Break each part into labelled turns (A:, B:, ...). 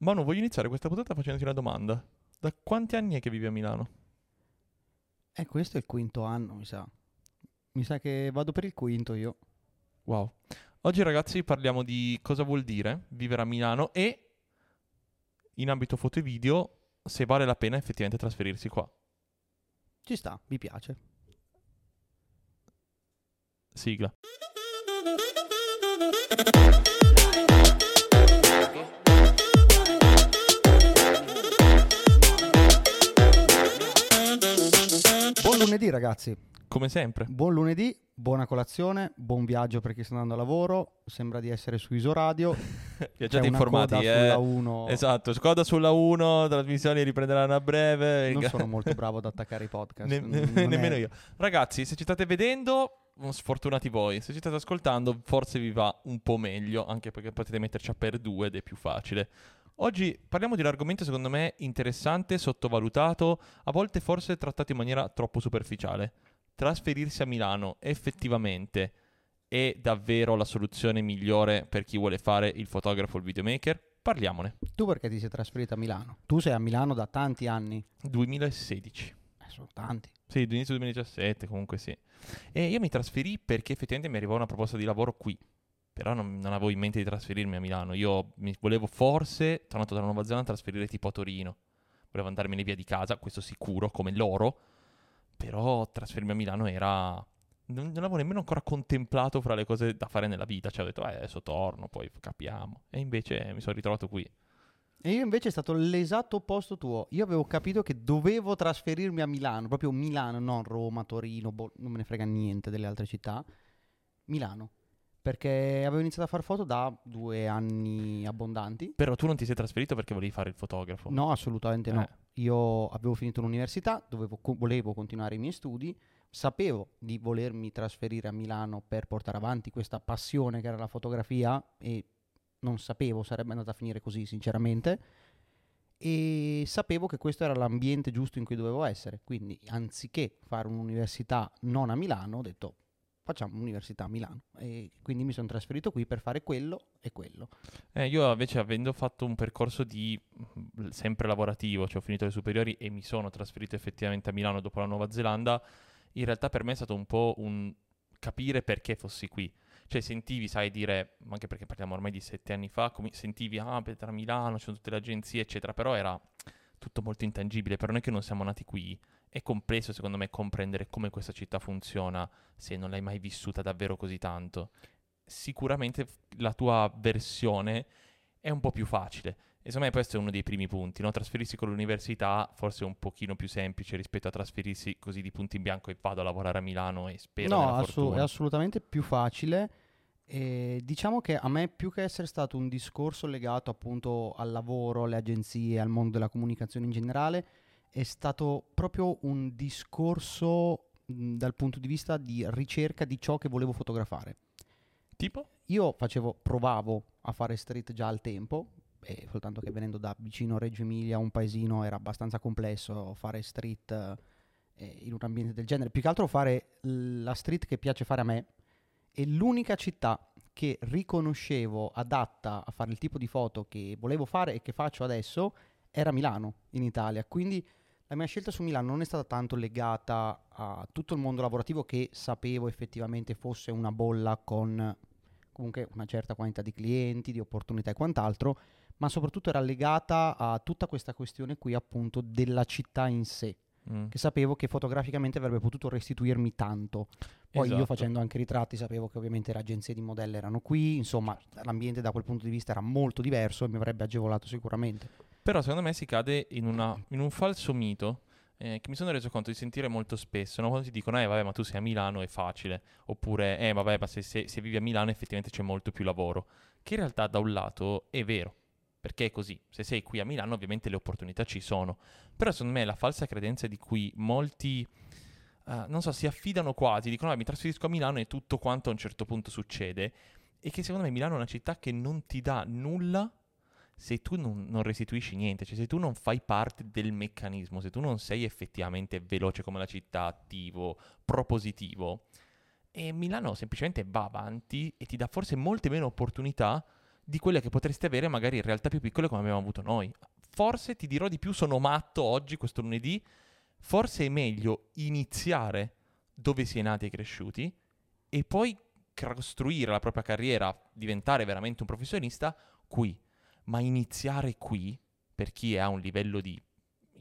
A: Manu, voglio iniziare questa puntata facendoti una domanda. Da quanti anni è che vivi a Milano?
B: Eh, questo è il quinto anno, mi sa. Mi sa che vado per il quinto io.
A: Wow. Oggi ragazzi parliamo di cosa vuol dire vivere a Milano e in ambito foto e video se vale la pena effettivamente trasferirsi qua.
B: Ci sta, mi piace.
A: Sigla.
B: Lunedì ragazzi.
A: Come sempre.
B: Buon lunedì, buona colazione, buon viaggio per chi sta andando a lavoro. Sembra di essere su Isoradio.
A: Viaggiate
B: C'è una
A: informati,
B: coda
A: eh.
B: sulla 1.
A: Esatto, scoda sulla 1, trasmissioni riprenderanno a breve.
B: Non sono molto bravo ad attaccare i podcast.
A: Ne- ne-
B: non è-
A: nemmeno io. Ragazzi, se ci state vedendo, sfortunati voi. Se ci state ascoltando, forse vi va un po' meglio, anche perché potete metterci a per due ed è più facile. Oggi parliamo di un argomento secondo me interessante, sottovalutato, a volte forse trattato in maniera troppo superficiale. Trasferirsi a Milano effettivamente è davvero la soluzione migliore per chi vuole fare il fotografo o il videomaker? Parliamone.
B: Tu perché ti sei trasferito a Milano? Tu sei a Milano da tanti anni.
A: 2016.
B: Eh, sono tanti.
A: Sì, inizio 2017 comunque sì. E io mi trasferì perché effettivamente mi arrivò una proposta di lavoro qui. Però non, non avevo in mente di trasferirmi a Milano. Io mi volevo forse, tornato dalla Nuova Zelanda, trasferire tipo a Torino. Volevo andarmene via di casa, questo sicuro, come loro. Però trasferirmi a Milano era... Non, non l'avevo nemmeno ancora contemplato fra le cose da fare nella vita. Cioè ho detto, eh, adesso torno, poi capiamo. E invece mi sono ritrovato qui.
B: E io invece è stato l'esatto opposto tuo. Io avevo capito che dovevo trasferirmi a Milano, proprio Milano, non Roma, Torino, boh, non me ne frega niente delle altre città. Milano. Perché avevo iniziato a fare foto da due anni abbondanti.
A: Però tu non ti sei trasferito perché volevi fare il fotografo.
B: No, assolutamente no.
A: Eh.
B: Io avevo finito l'università, dovevo- volevo continuare i miei studi, sapevo di volermi trasferire a Milano per portare avanti questa passione che era la fotografia e non sapevo sarebbe andata a finire così, sinceramente. E sapevo che questo era l'ambiente giusto in cui dovevo essere. Quindi, anziché fare un'università non a Milano, ho detto facciamo un'università a Milano. E quindi mi sono trasferito qui per fare quello e quello.
A: Eh, io invece avendo fatto un percorso di mh, sempre lavorativo, cioè ho finito le superiori e mi sono trasferito effettivamente a Milano dopo la Nuova Zelanda, in realtà per me è stato un po' un capire perché fossi qui. Cioè sentivi, sai, dire, anche perché parliamo ormai di sette anni fa, come sentivi, ah, per Milano, ci sono tutte le agenzie, eccetera, però era tutto molto intangibile. Per noi che non siamo nati qui, è complesso secondo me comprendere come questa città funziona se non l'hai mai vissuta davvero così tanto. Sicuramente la tua versione è un po' più facile. E secondo me questo è uno dei primi punti, no? Trasferirsi con l'università forse è un pochino più semplice rispetto a trasferirsi così di punto in bianco e vado a lavorare a Milano e spero
B: No, assu- è assolutamente più facile. E diciamo che a me più che essere stato un discorso legato appunto al lavoro, alle agenzie, al mondo della comunicazione in generale, è stato proprio un discorso mh, dal punto di vista di ricerca di ciò che volevo fotografare.
A: Tipo?
B: Io facevo, provavo a fare street già al tempo, e soltanto che venendo da vicino Reggio Emilia, un paesino, era abbastanza complesso fare street eh, in un ambiente del genere. Più che altro fare la street che piace fare a me. E l'unica città che riconoscevo adatta a fare il tipo di foto che volevo fare e che faccio adesso era Milano, in Italia. Quindi la mia scelta su Milano non è stata tanto legata a tutto il mondo lavorativo che sapevo effettivamente fosse una bolla con comunque una certa quantità di clienti, di opportunità e quant'altro, ma soprattutto era legata a tutta questa questione qui appunto della città in sé,
A: Mm.
B: che sapevo che fotograficamente avrebbe potuto restituirmi tanto. Poi io
A: Esatto.
B: facendo anche ritratti sapevo che ovviamente le agenzie di modello erano qui, insomma l'ambiente da quel punto di vista era molto diverso e mi avrebbe agevolato sicuramente.
A: Però secondo me si cade in, una- in un falso mito eh, che mi sono reso conto di sentire molto spesso, no? quando ti dicono, eh vabbè ma tu sei a Milano è facile, oppure, eh vabbè ma se, se- se vivi a Milano effettivamente c'è molto più lavoro, che in realtà da un lato è vero, perché è così, se sei qui a Milano ovviamente le opportunità ci sono, però secondo me la falsa credenza di cui molti... eh, non so, si affidano quasi, dicono, "Ah, mi trasferisco a Milano e tutto quanto a un certo punto succede, e che secondo me Milano è una città che non ti dà nulla se tu non, non restituisci niente, cioè se tu non fai parte del meccanismo, se tu non sei effettivamente veloce come la città, attivo, propositivo, e Milano semplicemente va avanti e ti dà forse molte meno opportunità di quelle che potreste avere magari in realtà più piccole come abbiamo avuto noi. Forse ti dirò di più, sono matto oggi, questo lunedì, forse è meglio iniziare dove si è nati e cresciuti e poi costruire la propria carriera, diventare veramente un professionista qui. Ma iniziare qui, per chi ha un livello di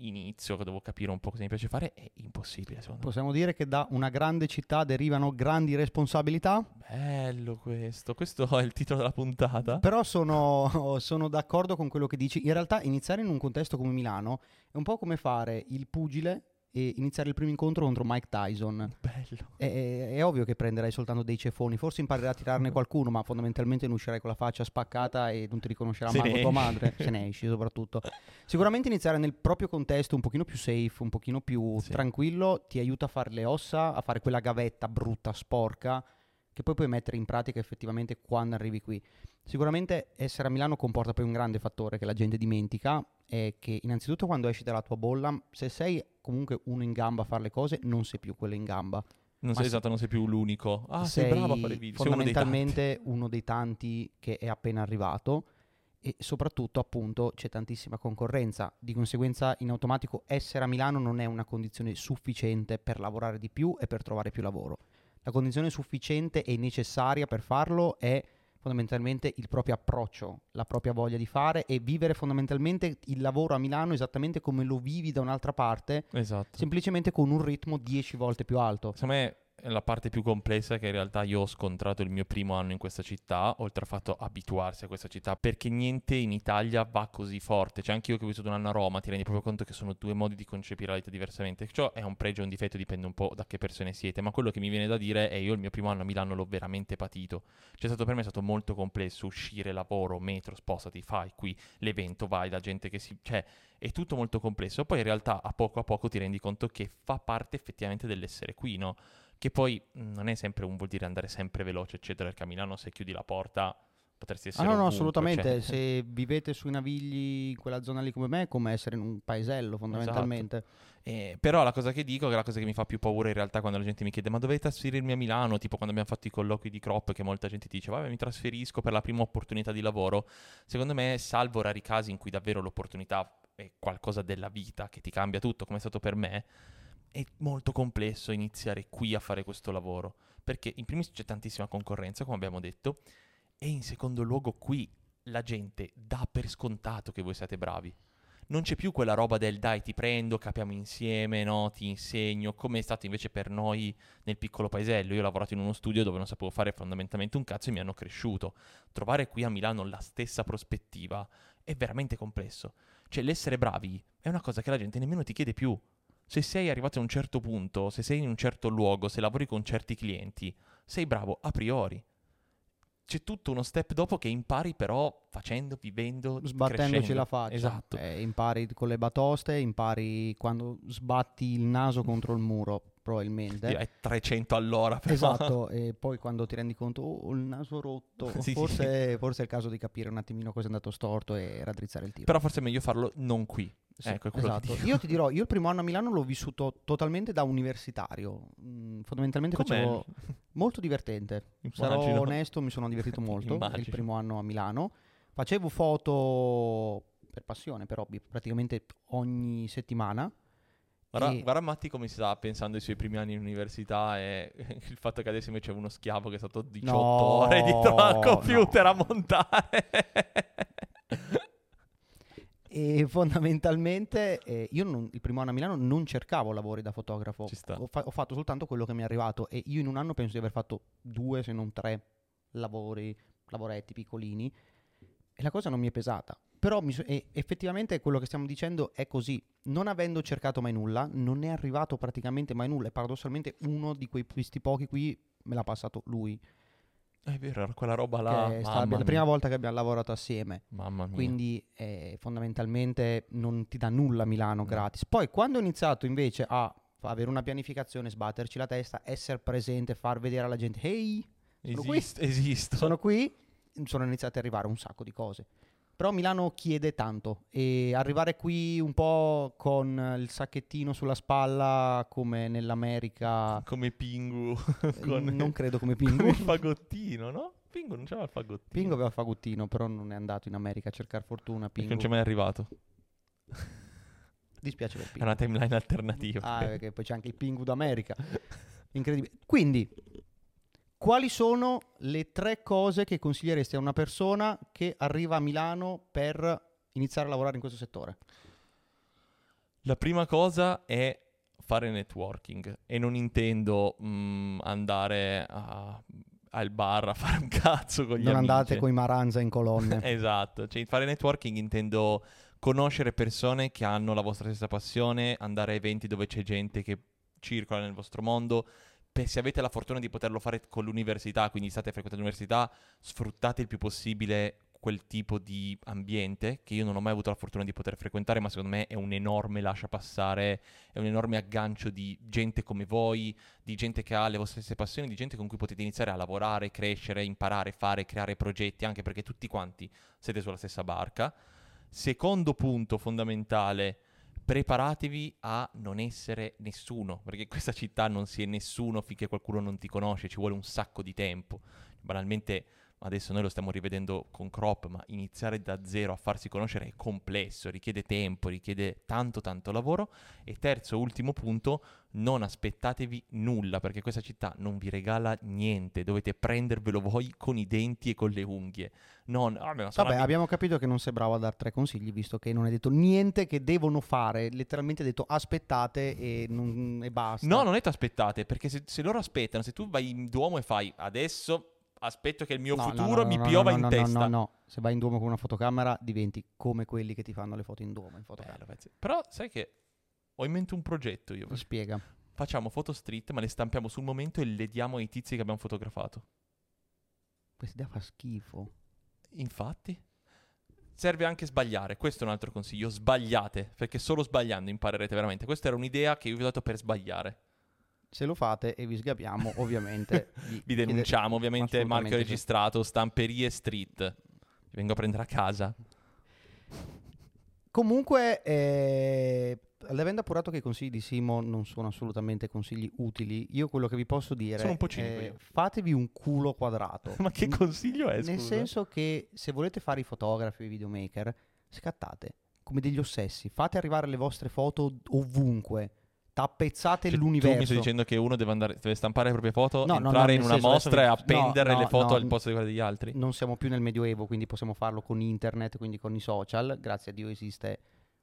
A: inizio, che devo capire un po' cosa mi piace fare, è impossibile secondo
B: Possiamo dire che da una grande città derivano grandi responsabilità?
A: Bello questo, questo è il titolo della puntata.
B: Però sono, sono d'accordo con quello che dici. In realtà iniziare in un contesto come Milano è un po' come fare il pugile e iniziare il primo incontro contro Mike Tyson.
A: Bello.
B: È, è, è, ovvio che prenderai soltanto dei ceffoni, forse imparerai a tirarne qualcuno, ma fondamentalmente ne uscirai con la faccia spaccata e non ti riconoscerà mai
A: ne
B: tua madre, se ne esci soprattutto. Sicuramente iniziare nel proprio contesto un pochino più safe, un pochino più
A: Sì.
B: tranquillo, ti aiuta a fare le ossa, a fare quella gavetta brutta, sporca, che poi puoi mettere in pratica effettivamente quando arrivi qui. Sicuramente essere a Milano comporta poi un grande fattore che la gente dimentica, è che innanzitutto quando esci dalla tua bolla, se sei comunque uno in gamba a fare le cose, non sei più quello in gamba.
A: Non sei
B: se-
A: esatto, non sei più l'unico. Ah, sei, bravo a fare video. Sei uno dei
B: fondamentalmente uno dei tanti che è appena arrivato e soprattutto appunto c'è tantissima concorrenza, di conseguenza in automatico essere a Milano non è una condizione sufficiente per lavorare di più e per trovare più lavoro. La condizione sufficiente e necessaria per farlo è fondamentalmente il proprio approccio, la propria voglia di fare e vivere fondamentalmente il lavoro a Milano esattamente come lo vivi da un'altra parte,
A: Esatto.
B: semplicemente con un ritmo 10 volte più alto.
A: Secondo me la parte più complessa che in realtà io ho scontrato il mio primo anno in questa città, oltre al fatto abituarsi a questa città, perché niente in Italia va così forte. Cioè anche io che ho vissuto un anno a Roma, ti rendi proprio conto che sono due modi di concepire la vita diversamente. Ciò è un pregio e un difetto, dipende un po' da che persone siete, ma quello che mi viene da dire è io il mio primo anno a Milano l'ho veramente patito. Cioè stato per me è stato molto complesso uscire, lavoro, metro, spostati, fai qui l'evento, vai, la gente che si... cioè è tutto molto complesso. Poi in realtà a poco a poco ti rendi conto che fa parte effettivamente dell'essere qui, no? Che poi non è sempre un vuol dire andare sempre veloce, eccetera, perché a Milano se chiudi la porta potresti
B: Ah
A: essere
B: no, no,
A: ovunque,
B: assolutamente.
A: cioè-
B: Se vivete sui Navigli in quella zona lì come me, è come essere in un paesello fondamentalmente.
A: Eh, però la cosa che dico, che è la cosa che mi fa più paura in realtà quando la gente mi chiede ma dove trasferirmi a Milano, tipo quando abbiamo fatto i colloqui di crop che molta gente dice vabbè mi trasferisco per la prima opportunità di lavoro, secondo me salvo rari casi in cui davvero l'opportunità è qualcosa della vita che ti cambia tutto come è stato per me, è molto complesso iniziare qui a fare questo lavoro, perché in primis c'è tantissima concorrenza come abbiamo detto e in secondo luogo qui la gente dà per scontato che voi siate bravi non c'è più quella roba del dai ti prendo, capiamo insieme, no, ti insegno, come è stato invece per noi nel piccolo paesello. Io ho lavorato in uno studio dove non sapevo fare fondamentalmente un cazzo e mi hanno cresciuto. Trovare qui a Milano la stessa prospettiva è veramente complesso. Cioè l'essere bravi è una cosa che la gente nemmeno ti chiede più. Se sei arrivato a un certo punto, se sei in un certo luogo, se lavori con certi clienti, sei bravo a priori. C'è tutto uno step dopo che impari però facendo, vivendo,
B: Sbattendoci
A: crescendo.
B: la faccia.
A: Esatto.
B: Eh, impari con le batoste, impari quando sbatti il naso contro il muro, probabilmente.
A: Direi 300 all'ora però.
B: Esatto, e poi quando ti rendi conto, oh, il naso rotto,
A: Sì, sì.
B: forse, forse è il caso di capire un attimino cosa è andato storto e raddrizzare il tiro.
A: Però forse è meglio farlo non qui.
B: Sì,
A: ecco,
B: esatto. Io ti dirò, io il primo anno a Milano l'ho vissuto totalmente da universitario. Mm, fondamentalmente
A: Com'è?
B: facevo molto divertente. Sarò
A: Immagino.
B: onesto, mi sono divertito molto il primo anno a Milano. Facevo foto per passione, per hobby, praticamente ogni settimana.
A: Guarda,
B: E-
A: guarda Matti come si sta pensando ai suoi primi anni in università e il fatto che adesso invece è uno schiavo che è stato 18
B: No,
A: ore dietro al computer
B: no.
A: a montare.
B: E fondamentalmente eh, io non- il primo anno a Milano non cercavo lavori da fotografo, ho, fa- ho fatto soltanto quello che mi è arrivato e io in un anno penso di aver fatto due se non tre lavori, lavoretti piccolini e la cosa non mi è pesata. Però so- effettivamente quello che stiamo dicendo è così, non avendo cercato mai nulla, non è arrivato praticamente mai nulla e paradossalmente uno di quei questi pochi qui me l'ha passato lui,
A: è vero, era quella roba là.
B: è stata la prima volta che abbiamo lavorato assieme.
A: Mamma mia.
B: Quindi eh, fondamentalmente non ti dà nulla Milano
A: No.
B: gratis. Poi quando ho iniziato invece a avere una pianificazione, sbatterci la testa, essere presente, far vedere alla gente, ehi, sono qui.
A: Esist- esisto.
B: sono qui, sono iniziate ad arrivare un sacco di cose. Però Milano chiede tanto e arrivare qui un po' con il sacchettino sulla spalla come nell'America...
A: Come Pingu.
B: con... Non credo come
A: Pingu.
B: Pingu.
A: il fagottino, no? Pingu non c'aveva il fagottino.
B: Pingu aveva il fagottino, però non è andato in America a cercare fortuna. Pingu.
A: Perché non c'è mai arrivato.
B: Dispiace per Pingu.
A: È una timeline alternativa.
B: Ah, perché poi c'è anche il Pingu d'America. Incredibile. Quindi, quali sono le tre cose che consiglieresti a una persona che arriva a Milano per iniziare a lavorare in questo settore?
A: La prima cosa è fare networking e non intendo mh, mm, andare a, al bar a fare un cazzo con gli
B: non
A: amici.
B: Non andate con i maranza in colonne.
A: esatto, cioè fare networking intendo conoscere persone che hanno la vostra stessa passione, andare a eventi dove c'è gente che circola nel vostro mondo. Se avete la fortuna di poterlo fare con l'università, quindi state frequentando l'università, sfruttate il più possibile quel tipo di ambiente che io non ho mai avuto la fortuna di poter frequentare, ma secondo me è un enorme lascia passare, è un enorme aggancio di gente come voi, di gente che ha le vostre stesse passioni, di gente con cui potete iniziare a lavorare, crescere, imparare, fare, creare progetti, anche perché tutti quanti siete sulla stessa barca. Secondo punto fondamentale, preparatevi a non essere nessuno, perché in questa città non si è nessuno finché qualcuno non ti conosce, ci vuole un sacco di tempo. Banalmente adesso noi lo stiamo rivedendo con Crop, ma iniziare da zero a farsi conoscere è complesso, richiede tempo, richiede tanto tanto lavoro. E terzo, ultimo punto, non aspettatevi nulla, perché questa città non vi regala niente, dovete prendervelo voi con i denti e con le unghie. Non,
B: oh, Vabbè, abbiamo capito che non sei bravo a dare tre consigli, visto che non hai detto niente che devono fare, letteralmente hai detto aspettate e, non, e basta.
A: No, non hai detto aspettate, perché se, se loro aspettano, se tu vai in Duomo e fai adesso aspetto che il mio no, futuro no, no, mi piova in testa.
B: No, no, no, se vai in Duomo con una fotocamera diventi come quelli che ti fanno le foto in Duomo. In
A: fotocamera. Bello, Però sai che ho in mente un progetto io.
B: Spiega.
A: Facciamo foto street, ma le stampiamo sul momento e le diamo ai tizi che abbiamo fotografato.
B: Questa idea fa schifo.
A: Infatti. Serve anche sbagliare, questo è un altro consiglio, sbagliate, perché solo sbagliando imparerete veramente. Questa era un'idea che io vi ho dato per sbagliare.
B: Se lo fate e vi sgabiamo, ovviamente
A: vi, vi denunciamo, ovviamente marchio registrato, stamperie street. Vi vengo a prendere a casa.
B: Comunque, eh, avendo appurato che i consigli di Simo non sono assolutamente consigli utili, io quello che vi posso dire
A: sono un po' è
B: fatevi un culo quadrato.
A: Ma che consiglio è?
B: Nel senso che se volete fare i fotografi o i videomaker, scattate come degli ossessi, fate arrivare le vostre foto ovunque tappezzate cioè, l'universo. Tu
A: mi stai dicendo che uno deve, andare, deve stampare le proprie foto, no, entrare no, no, in una mostra e appendere le foto al posto di quelle degli altri?
B: Non siamo più nel Medioevo, quindi possiamo farlo con internet, quindi con i social. Grazie a Dio esiste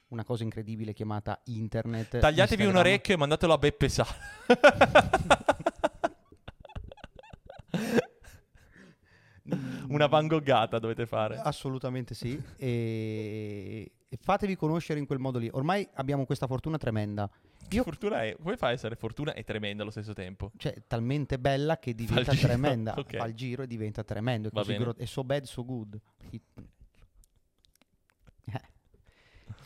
B: una cosa incredibile chiamata internet.
A: Tagliatevi Instagram. un orecchio e mandatelo a Beppe Sala. una vangogata dovete fare.
B: Assolutamente sì. E... fatevi conoscere in quel modo lì. Ormai abbiamo questa fortuna tremenda
A: io... Fortuna è, come fa a essere fortuna e tremenda allo stesso tempo?
B: Cioè, talmente bella che diventa tremenda. okay. Fa il giro e diventa tremendo. È, così gro- è so bad, so good. Eh.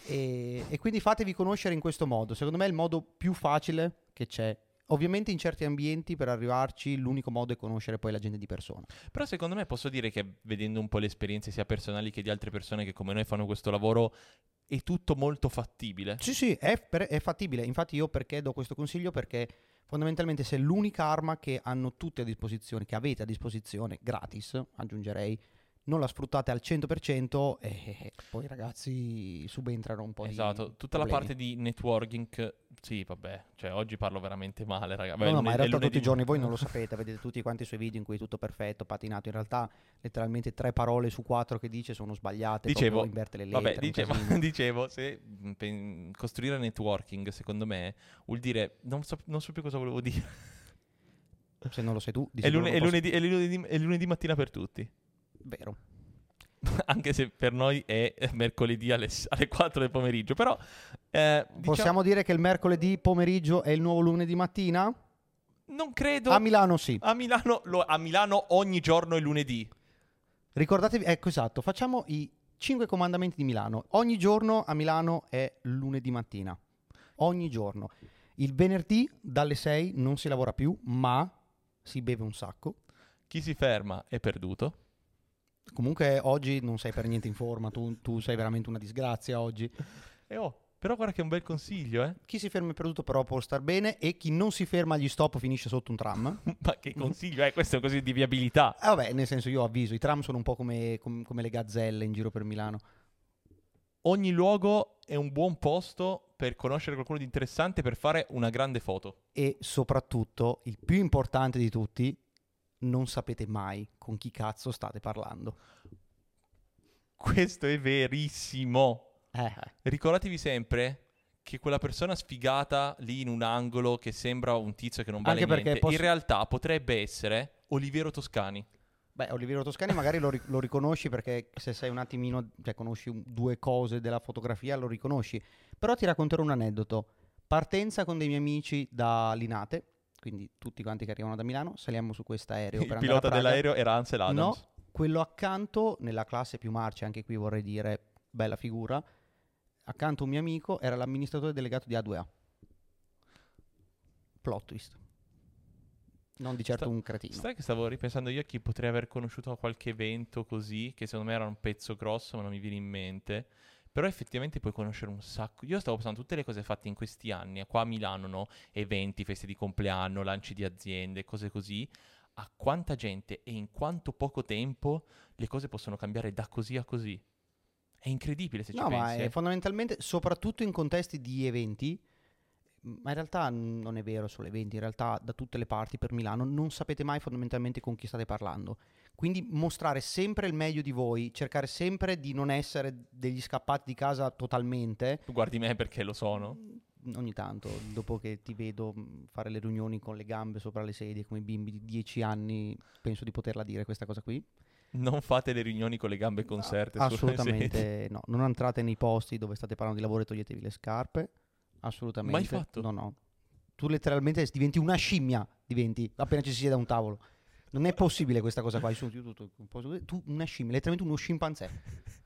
B: E, e, quindi fatevi conoscere in questo modo. Secondo me è il modo più facile che c'è. Ovviamente in certi ambienti per arrivarci l'unico modo è conoscere poi la gente di persona.
A: Però secondo me posso dire che vedendo un po' le esperienze sia personali che di altre persone che come noi fanno questo lavoro è tutto molto fattibile.
B: Sì, sì, è, per, è, fattibile. Infatti io perché do questo consiglio? Perché fondamentalmente se l'unica arma che hanno tutti a disposizione, che avete a disposizione, gratis, aggiungerei, non la sfruttate al 100% e poi i ragazzi subentrano un po'
A: esatto, tutta
B: problemi.
A: la parte di networking, sì vabbè, cioè oggi parlo veramente male ragazzi.
B: No, no, ma in realtà tutti i giorni voi non lo sapete, vedete tutti quanti i suoi video in cui è tutto perfetto, patinato, in realtà letteralmente tre parole su quattro che dice sono sbagliate,
A: dicevo,
B: inverte le lettere.
A: Vabbè, dicevo, dicevo se pen, costruire networking secondo me vuol dire, non so, non so più cosa volevo dire.
B: Se non lo sai tu,
A: è, lune- è, lunedì, è, lunedì, è lunedì mattina per tutti.
B: Vero.
A: Anche se per noi è mercoledì alle, alle 4 del pomeriggio. Però
B: eh, diciamo... possiamo dire che il mercoledì pomeriggio è il nuovo lunedì mattina?
A: Non credo.
B: A Milano sì.
A: A Milano, lo, a Milano ogni giorno è lunedì.
B: Ricordatevi, ecco esatto, facciamo i 5 comandamenti di Milano. Ogni giorno a Milano è lunedì mattina. Ogni giorno. Il venerdì dalle 6 non si lavora più, ma si beve un sacco.
A: Chi si ferma è perduto.
B: Comunque oggi non sei per niente in forma, tu, tu sei veramente una disgrazia oggi.
A: E oh, però guarda che è un bel consiglio, eh.
B: Chi si ferma per tutto però può star bene e chi non si ferma agli stop finisce sotto un tram.
A: Ma che consiglio è? Questo è così di viabilità.
B: Eh, vabbè, nel senso io avviso, i tram sono un po' come, com- come le gazzelle in giro per Milano.
A: Ogni luogo è un buon posto per conoscere qualcuno di interessante per fare una grande foto.
B: E soprattutto, il più importante di tutti, non sapete mai con chi cazzo state parlando.
A: Questo è verissimo.
B: Eh,
A: Ricordatevi sempre che quella persona sfigata lì in un angolo che sembra un tizio che non vale niente,
B: posso-
A: in realtà potrebbe essere Oliviero Toscani.
B: Beh, Oliviero Toscani magari lo, ri- lo riconosci perché se sei un attimino, cioè conosci un- due cose della fotografia, lo riconosci. Però ti racconterò un aneddoto. Partenza con dei miei amici da Linate, quindi tutti quanti che arrivano da Milano, saliamo su questo aereo
A: Il pilota dell'aereo era Ansel Adams.
B: No, quello accanto, nella classe più marcia, anche qui vorrei dire, bella figura, accanto a un mio amico era l'amministratore delegato di A2A. Plot twist. Non di certo
A: Sta-
B: un cretino.
A: Sai che stavo ripensando io a chi potrei aver conosciuto a qualche evento così, che secondo me era un pezzo grosso, ma non mi viene in mente. Però effettivamente puoi conoscere un sacco. Io stavo pensando a tutte le cose fatte in questi anni, qua a Milano, no? Eventi, feste di compleanno, lanci di aziende, cose così. A quanta gente e in quanto poco tempo le cose possono cambiare da così a così. È incredibile se ci
B: No, ma
A: pensi.
B: è
A: eh.
B: fondamentalmente, soprattutto in contesti di eventi, ma in realtà non è vero solo eventi, in realtà da tutte le parti per Milano non sapete mai fondamentalmente con chi state parlando. Quindi mostrare sempre il meglio di voi, cercare sempre di non essere degli scappati di casa totalmente.
A: Tu guardi me perché lo sono.
B: Mm, Ogni tanto, dopo che ti vedo mm, fare le riunioni con le gambe sopra le sedie come bimbi di 10 anni, penso di poterla dire questa cosa qui.
A: Non fate le riunioni con le gambe conserte. sulle sedie.
B: Assolutamente no, non entrate nei posti dove state parlando di lavoro e toglietevi le scarpe. Assolutamente.
A: Mai fatto?
B: No, no. Tu letteralmente diventi una scimmia, diventi appena ci si siede a un tavolo. Non è possibile questa cosa qua. Su, tu, tu- tu- una scimmia, letteralmente uno scimpanzé.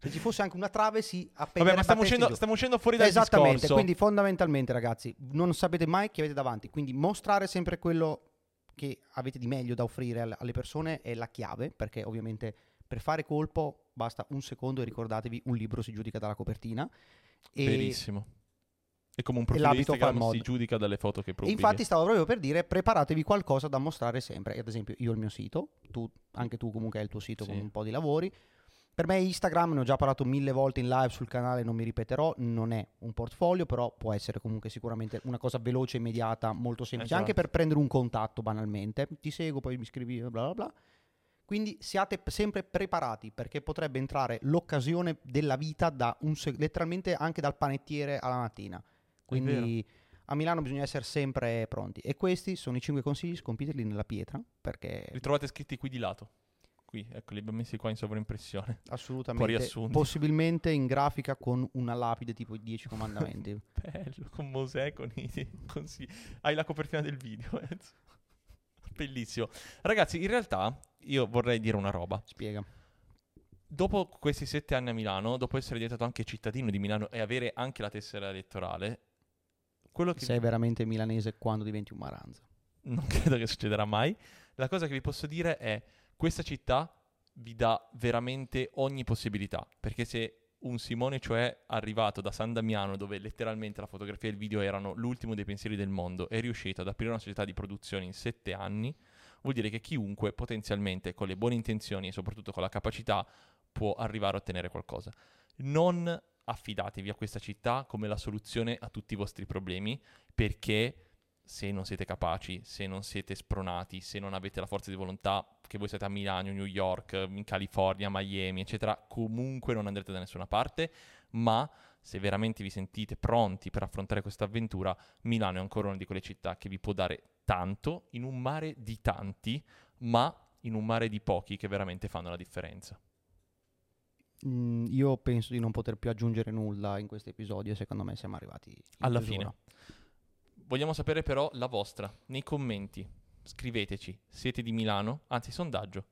B: Se ci fosse anche una trave si
A: Vabbè, ma stiamo uscendo, stiamo uscendo fuori dal
B: Esattamente,
A: discorso.
B: quindi fondamentalmente ragazzi, non sapete mai chi avete davanti, quindi mostrare sempre quello che avete di meglio da offrire al- alle persone è la chiave, perché ovviamente per fare colpo basta un secondo e ricordatevi, un libro si giudica dalla copertina. E,
A: Verissimo. E come un profilo Instagram si giudica dalle foto che pubblichi.
B: infatti stavo proprio per dire, preparatevi qualcosa da mostrare sempre. Ad esempio io ho il mio sito, tu, anche tu comunque hai il tuo sito
A: Sì.
B: con un po' di lavori. Per me Instagram, ne ho già parlato mille volte in live sul canale, non mi ripeterò, non è un portfolio, però può essere comunque sicuramente una cosa veloce, immediata, molto semplice,
A: Esatto.
B: anche per prendere un contatto banalmente. Ti seguo, poi mi scrivi, bla bla bla. Quindi siate sempre preparati perché potrebbe entrare l'occasione della vita da un letteralmente anche dal panettiere alla mattina. Quindi a Milano bisogna essere sempre pronti. E questi sono i 5 consigli, scompiteli nella pietra perché
A: Li trovate scritti qui di lato. Qui, ecco, li abbiamo messi qua in sovraimpressione.
B: assolutamente possibilmente in grafica con una lapide tipo i 10 comandamenti.
A: Bello, con Mosè, con i consigli. Hai la copertina del video, Enzo. Bellissimo. Ragazzi, in realtà io vorrei dire una roba.
B: Spiega.
A: Dopo questi sette anni a Milano, dopo essere diventato anche cittadino di Milano e avere anche la tessera elettorale, quello che
B: Sei veramente milanese quando diventi un maranza.
A: non credo che succederà mai. La cosa che vi posso dire è questa città vi dà veramente ogni possibilità, perché se un Simone cioè arrivato da San Damiano dove letteralmente la fotografia e il video erano l'ultimo dei pensieri del mondo è riuscito ad aprire una società di produzione in sette anni, vuol dire che chiunque potenzialmente con le buone intenzioni e soprattutto con la capacità può arrivare a ottenere qualcosa. Non affidatevi a questa città come la soluzione a tutti i vostri problemi perché se non siete capaci, se non siete spronati, se non avete la forza di volontà, che voi siete a Milano, New York, in California, Miami, eccetera, comunque non andrete da nessuna parte, ma se veramente vi sentite pronti per affrontare questa avventura, Milano è ancora una di quelle città che vi può dare tanto in un mare di tanti, ma in un mare di pochi che veramente fanno la differenza.
B: Mm, io penso di non poter più aggiungere nulla in questo episodio. Secondo me siamo arrivati
A: Alla
B: chiusura.
A: fine. Vogliamo sapere però la vostra, nei commenti. Scriveteci, siete di Milano? Anzi, sondaggio.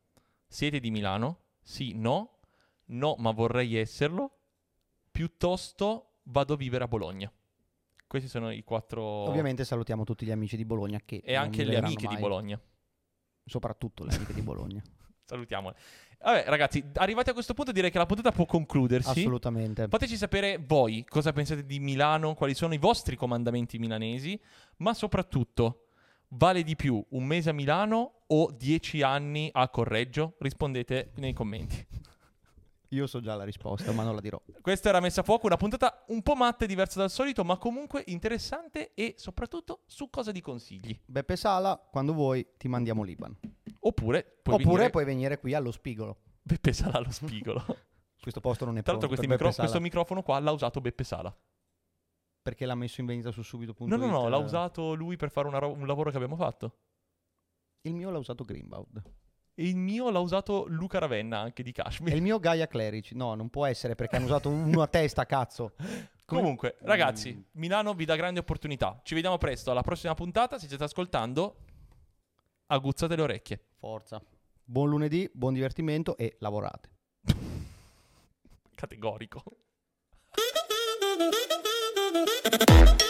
A: Siete di Milano? Sì, no? No, ma vorrei esserlo. Piuttosto vado a vivere a Bologna. Questi sono i quattro...
B: Ovviamente salutiamo tutti gli amici di Bologna che
A: E anche le amiche di
B: mai.
A: Bologna.
B: Soprattutto le amiche di Bologna.
A: Salutiamole. Vabbè, ragazzi, arrivati a questo punto direi che la puntata può concludersi.
B: Assolutamente.
A: Fateci sapere voi cosa pensate di Milano, quali sono i vostri comandamenti milanesi, ma soprattutto vale di più un mese a Milano o dieci anni a Correggio? Rispondete nei commenti.
B: Io so già la risposta, ma non la dirò.
A: Questa era Messa a Fuoco, una puntata un po' matta e diversa dal solito, ma comunque interessante e soprattutto su cosa di consigli.
B: Beppe Sala, quando vuoi ti mandiamo l'Iban.
A: Oppure puoi
B: Oppure
A: venire...
B: puoi venire qui allo Spigolo.
A: Beppe Sala allo spigolo.
B: Questo posto non è
A: Tra l'altro
B: pronto
A: questi
B: per
A: micro- questo microfono qua l'ha usato Beppe Sala.
B: perché l'ha messo in vendita su subito.it.
A: No, no, no, l'ha usato lui per fare ro- un lavoro che abbiamo fatto.
B: Il mio l'ha usato Greenbaud.
A: E il mio l'ha usato Luca Ravenna, anche di
B: E
A: Kashmir.
B: il mio Gaia Clerici. No, non può essere perché hanno usato uno a testa, cazzo. Come-
A: Comunque, ragazzi,
B: Mm.
A: Milano vi dà grandi opportunità. Ci vediamo presto alla prossima puntata. Se ci state ascoltando, aguzzate le orecchie.
B: Forza. Buon lunedì, buon divertimento e lavorate.
A: Categorico.